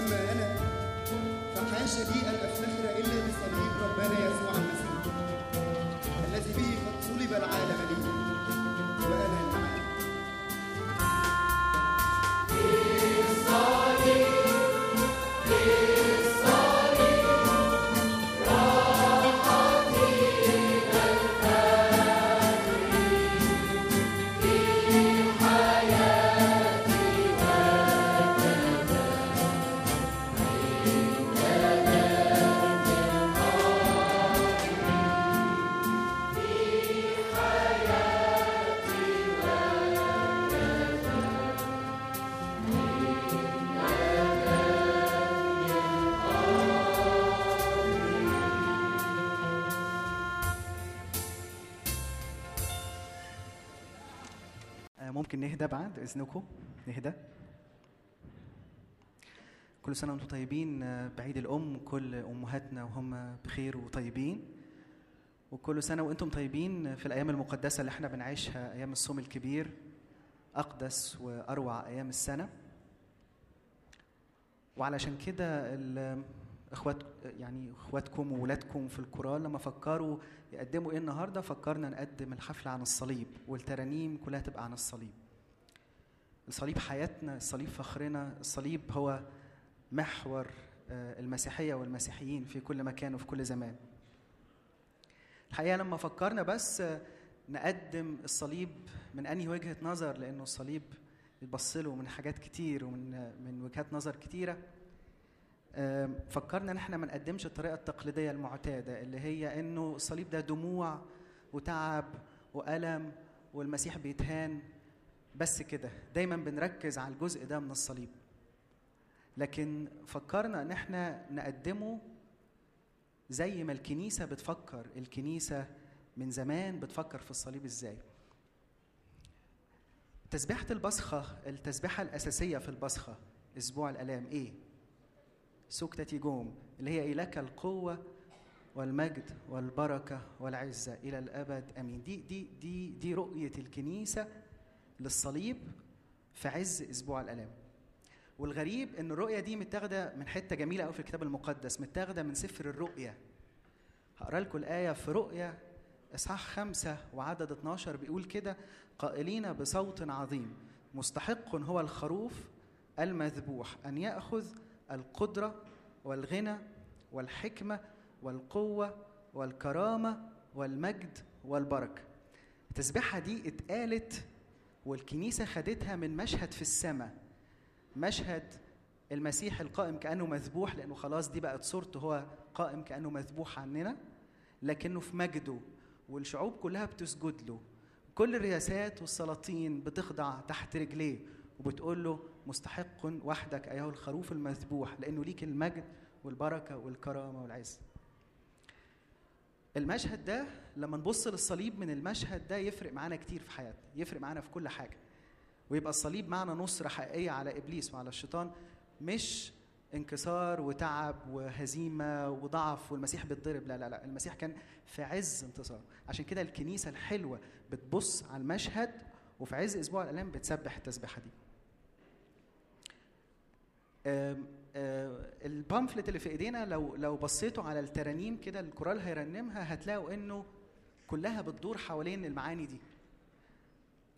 أما أنا فحاشا لي أن أفتخر إلا بصليب ربنا يسوع المسيح الذي به قد صلب العالم لي وأنا اذنكم نهدى. كل سنة وأنتم طيبين. بعيد الأم كل أمهاتنا وهم بخير وطيبين. وكل سنة وأنتم طيبين في الأيام المقدسة اللي إحنا بنعيشها أيام الصوم الكبير أقدس وأروع أيام السنة. وعلشان كده اخوات يعني إخواتكم وولادكم في الكورال لما فكروا يقدموا إيه النهارده فكرنا نقدم الحفلة عن الصليب والترانيم كلها تبقى عن الصليب. الصليب حياتنا الصليب فخرنا الصليب هو محور آه، المسيحية والمسيحيين في كل مكان وفي كل زمان. الحقيقة لما فكرنا بس آه، نقدم الصليب من أنهي وجهة نظر؟ لأنه الصليب يتبص له من حاجات كتير ومن آه، من وجهات نظر كتيرة. فكرنا إن إحنا ما نقدمش الطريقة التقليدية المعتادة اللي هي إنه الصليب ده دموع وتعب وألم والمسيح بيتهان. بس كده دايما بنركز على الجزء ده من الصليب. لكن فكرنا إن إحنا نقدمه زي ما الكنيسة بتفكر. الكنيسة من زمان بتفكر في الصليب إزاي؟ تسبيحة البصخة التسبيحة الأساسية في البصخة أسبوع الألام إيه؟ سكتة جوم اللي هي إلك القوة والمجد والبركة والعزة إلى الأبد أمين. دي دي دي دي رؤية الكنيسة للصليب في عز أسبوع الآلام. والغريب إن الرؤية دي متاخدة من حتة جميلة أوي في الكتاب المقدس متاخدة من سفر الرؤيا هقرأ لكم الآية في رؤيا إصحاح خمسة وعدد 12 بيقول كده قائلين بصوت عظيم مستحق هو الخروف المذبوح أن يأخذ القدرة والغنى والحكمة والقوة والكرامة والمجد والبركة. التسبيحة دي اتقالت والكنيسة خدتها من مشهد في السماء. مشهد المسيح القائم كأنه مذبوح لأنه خلاص دي بقت صورته هو قائم كأنه مذبوح عننا. لكنه في مجده والشعوب كلها بتسجد له. كل الرياسات والسلاطين بتخضع تحت رجليه وبتقول له مستحق وحدك أيها الخروف المذبوح لأنه ليك المجد والبركة والكرامة والعز. المشهد ده لما نبص للصليب من المشهد ده يفرق معانا كتير في حياتنا يفرق معانا في كل حاجة. ويبقى الصليب معنا نصرة حقيقية على إبليس وعلى الشيطان مش انكسار وتعب وهزيمة وضعف والمسيح بيتضرب لا لا لا المسيح كان في عز انتصاره. عشان كده الكنيسة الحلوة بتبص على المشهد وفي عز أسبوع الآلام بتسبح التسبيحة دي. ال pamphlet اللي في إيدينا لو لو بصيتوا على الترانيم كده الكورال هيرنمها هتلاقوا إنه كلها بتدور حوالين المعاني دي.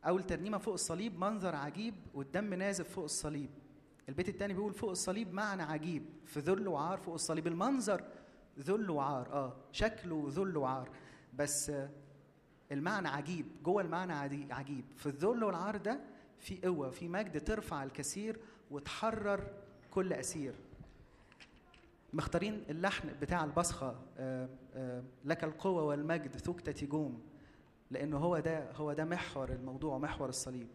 أول ترنيمة فوق الصليب منظر عجيب والدم نازف فوق الصليب. البيت الثاني بيقول فوق الصليب معنى عجيب في ذل وعار فوق الصليب. المنظر ذل وعار آه شكله ذل وعار. بس آه، المعنى عجيب جوه المعنى عجيب. في الذل والعار ده في قوة في مجد ترفع الكثير وتحرر كل أسير. مختارين اللحن بتاع البصخة آه، آه، لك القوة والمجد ثكتة جوم لأنه هو ده هو ده محور الموضوع محور الصليب.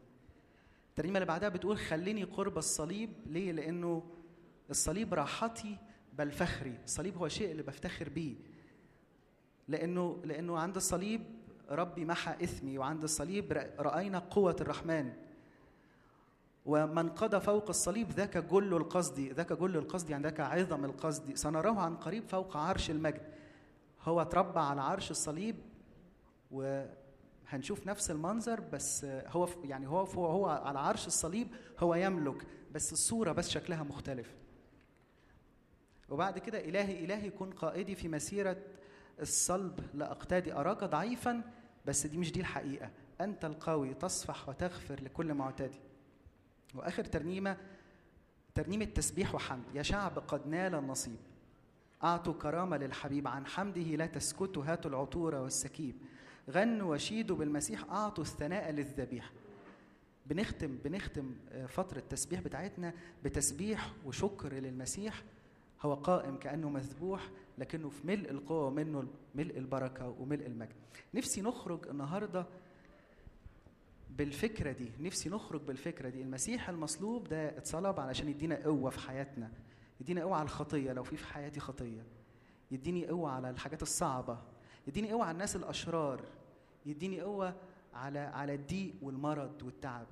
الترنيمه اللي بعدها بتقول خليني قرب الصليب ليه؟ لأنه الصليب راحتي بل فخري. الصليب هو الشيء اللي بفتخر بيه. لأنه لأنه عند الصليب ربي محى إثمي وعند الصليب رأ- رأينا قوة الرحمن. ومن قضى فوق الصليب ذاك جل القصد ذاك جل القصد يعني ذاك عظم القصد. سنراه عن قريب فوق عرش المجد. هو اتربى على عرش الصليب وهنشوف نفس المنظر بس هو يعني هو هو هو على عرش الصليب هو يملك بس الصورة بس شكلها مختلف. وبعد كده إلهي إلهي كن قائدي في مسيرة الصلب. لا أقتدي أراك ضعيفا بس دي مش دي الحقيقة. أنت القوي تصفح وتغفر لكل معتدي وآخر ترنيمة ترنيمة تسبيح وحمد. يا شعب قد نال النصيب. أعطوا كرامة للحبيب. عن حمده لا تسكتوا هاتوا العطور والسكيب. غنوا وشيدوا بالمسيح. أعطوا الثناء للذبيح. بنختم بنختم آه، فترة التسبيح بتاعتنا بتسبيح وشكر للمسيح. هو قائم كأنه مذبوح لكنه في ملء القوة ومنه ملء البركة وملء المجد. نفسي نخرج النهاردة بالفكرة دي نفسي نخرج بالفكرة دي. المسيح المصلوب ده اتصلب علشان يدينا قوة في حياتنا يدينا قوة على الخطية لو في في حياتي خطية يديني قوة على الحاجات الصعبة يديني قوة على الناس الأشرار يديني قوة على على الضيق والمرض والتعب.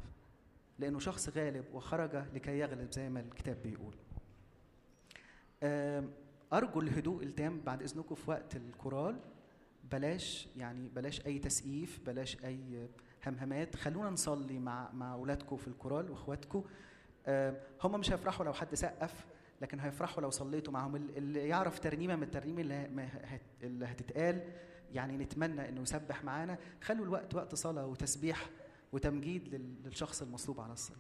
لأنه شخص غالب وخرج لكي يغلب زي ما الكتاب بيقول. آم، أرجو الهدوء التام بعد إذنكم في وقت الكورال. بلاش يعني بلاش أي تسقيف بلاش أي همهمات. خلونا نصلي مع مع أولادكم في الكورال وإخواتكم آم، هم مش هيفرحوا لو حد سقف لكن هيفرحوا لو صليتوا معاهم. ال- اللي يعرف ترنيمة من الترنيم اللي, هتتقال يعني نتمنى إنه يسبح معانا. خلوا الوقت وقت صلاة وتسبيح وتمجيد لل- للشخص المصلوب على الصليب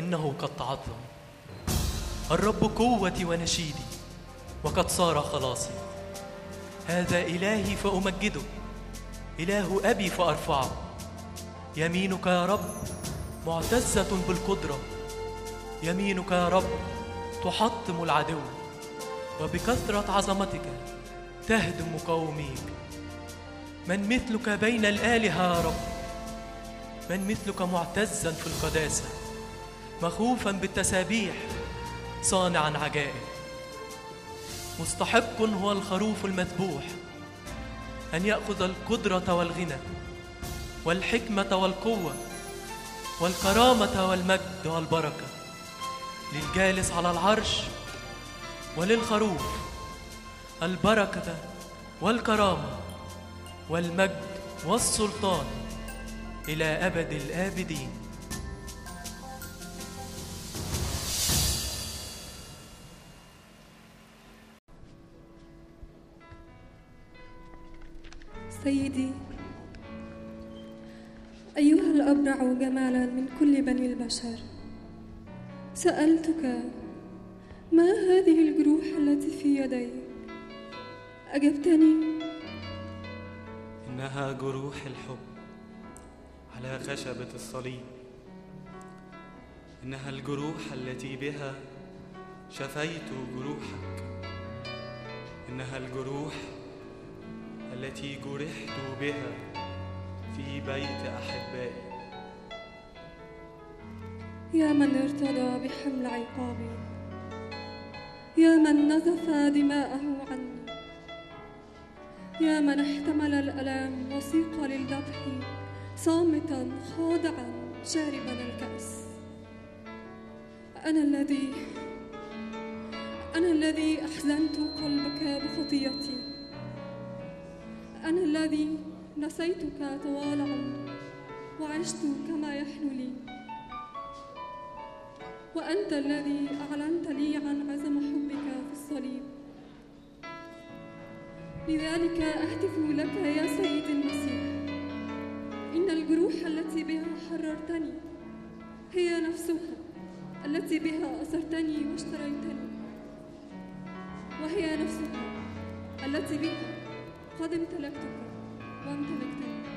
فإنه قد تعظم. الرب قوتي ونشيدي وقد صار خلاصي. هذا إلهي فأمجده إله أبي فأرفعه. يمينك يا رب معتزة بالقدرة يمينك يا رب تحطم العدو. وبكثرة عظمتك تهدم مقاوميك من مثلك بين الآلهة يا رب من مثلك معتزا في القداسة. مخوفا بالتسابيح صانعا عجائب. مستحق هو الخروف المذبوح أن يأخذ القدرة والغنى والحكمة والقوة والكرامة والمجد والبركة. للجالس على العرش وللخروف البركة والكرامة والمجد والسلطان إلى أبد الآبدين. سيدي. أيها الأبرع جمالا من كل بني البشر سألتك ما هذه الجروح التي في يدي؟ أجبتني. إنها جروح الحب على خشبة الصليب. إنها الجروح التي بها شفيت جروحك. إنها الجروح التي جرحت بها في بيت أحبائي. يا من ارتضى بحمل عقابي يا من نزف دماءه عني يا من احتمل الألام وسيق للذبح صامتا خاضعا شاربا الكأس. أنا الذي أنا الذي أحزنت قلبك بخطيتي أنا الذي نسيتك طوال وعشت كما يحلو لي. وأنت الذي أعلنت لي عن عزم حبك في الصليب. لذلك أهتف لك يا سيدي المسيح. إن الجروح التي بها حررتني هي نفسها التي بها أسرتني واشتريتني. وهي نفسها التي بها قد امتلكتك وامتلكتني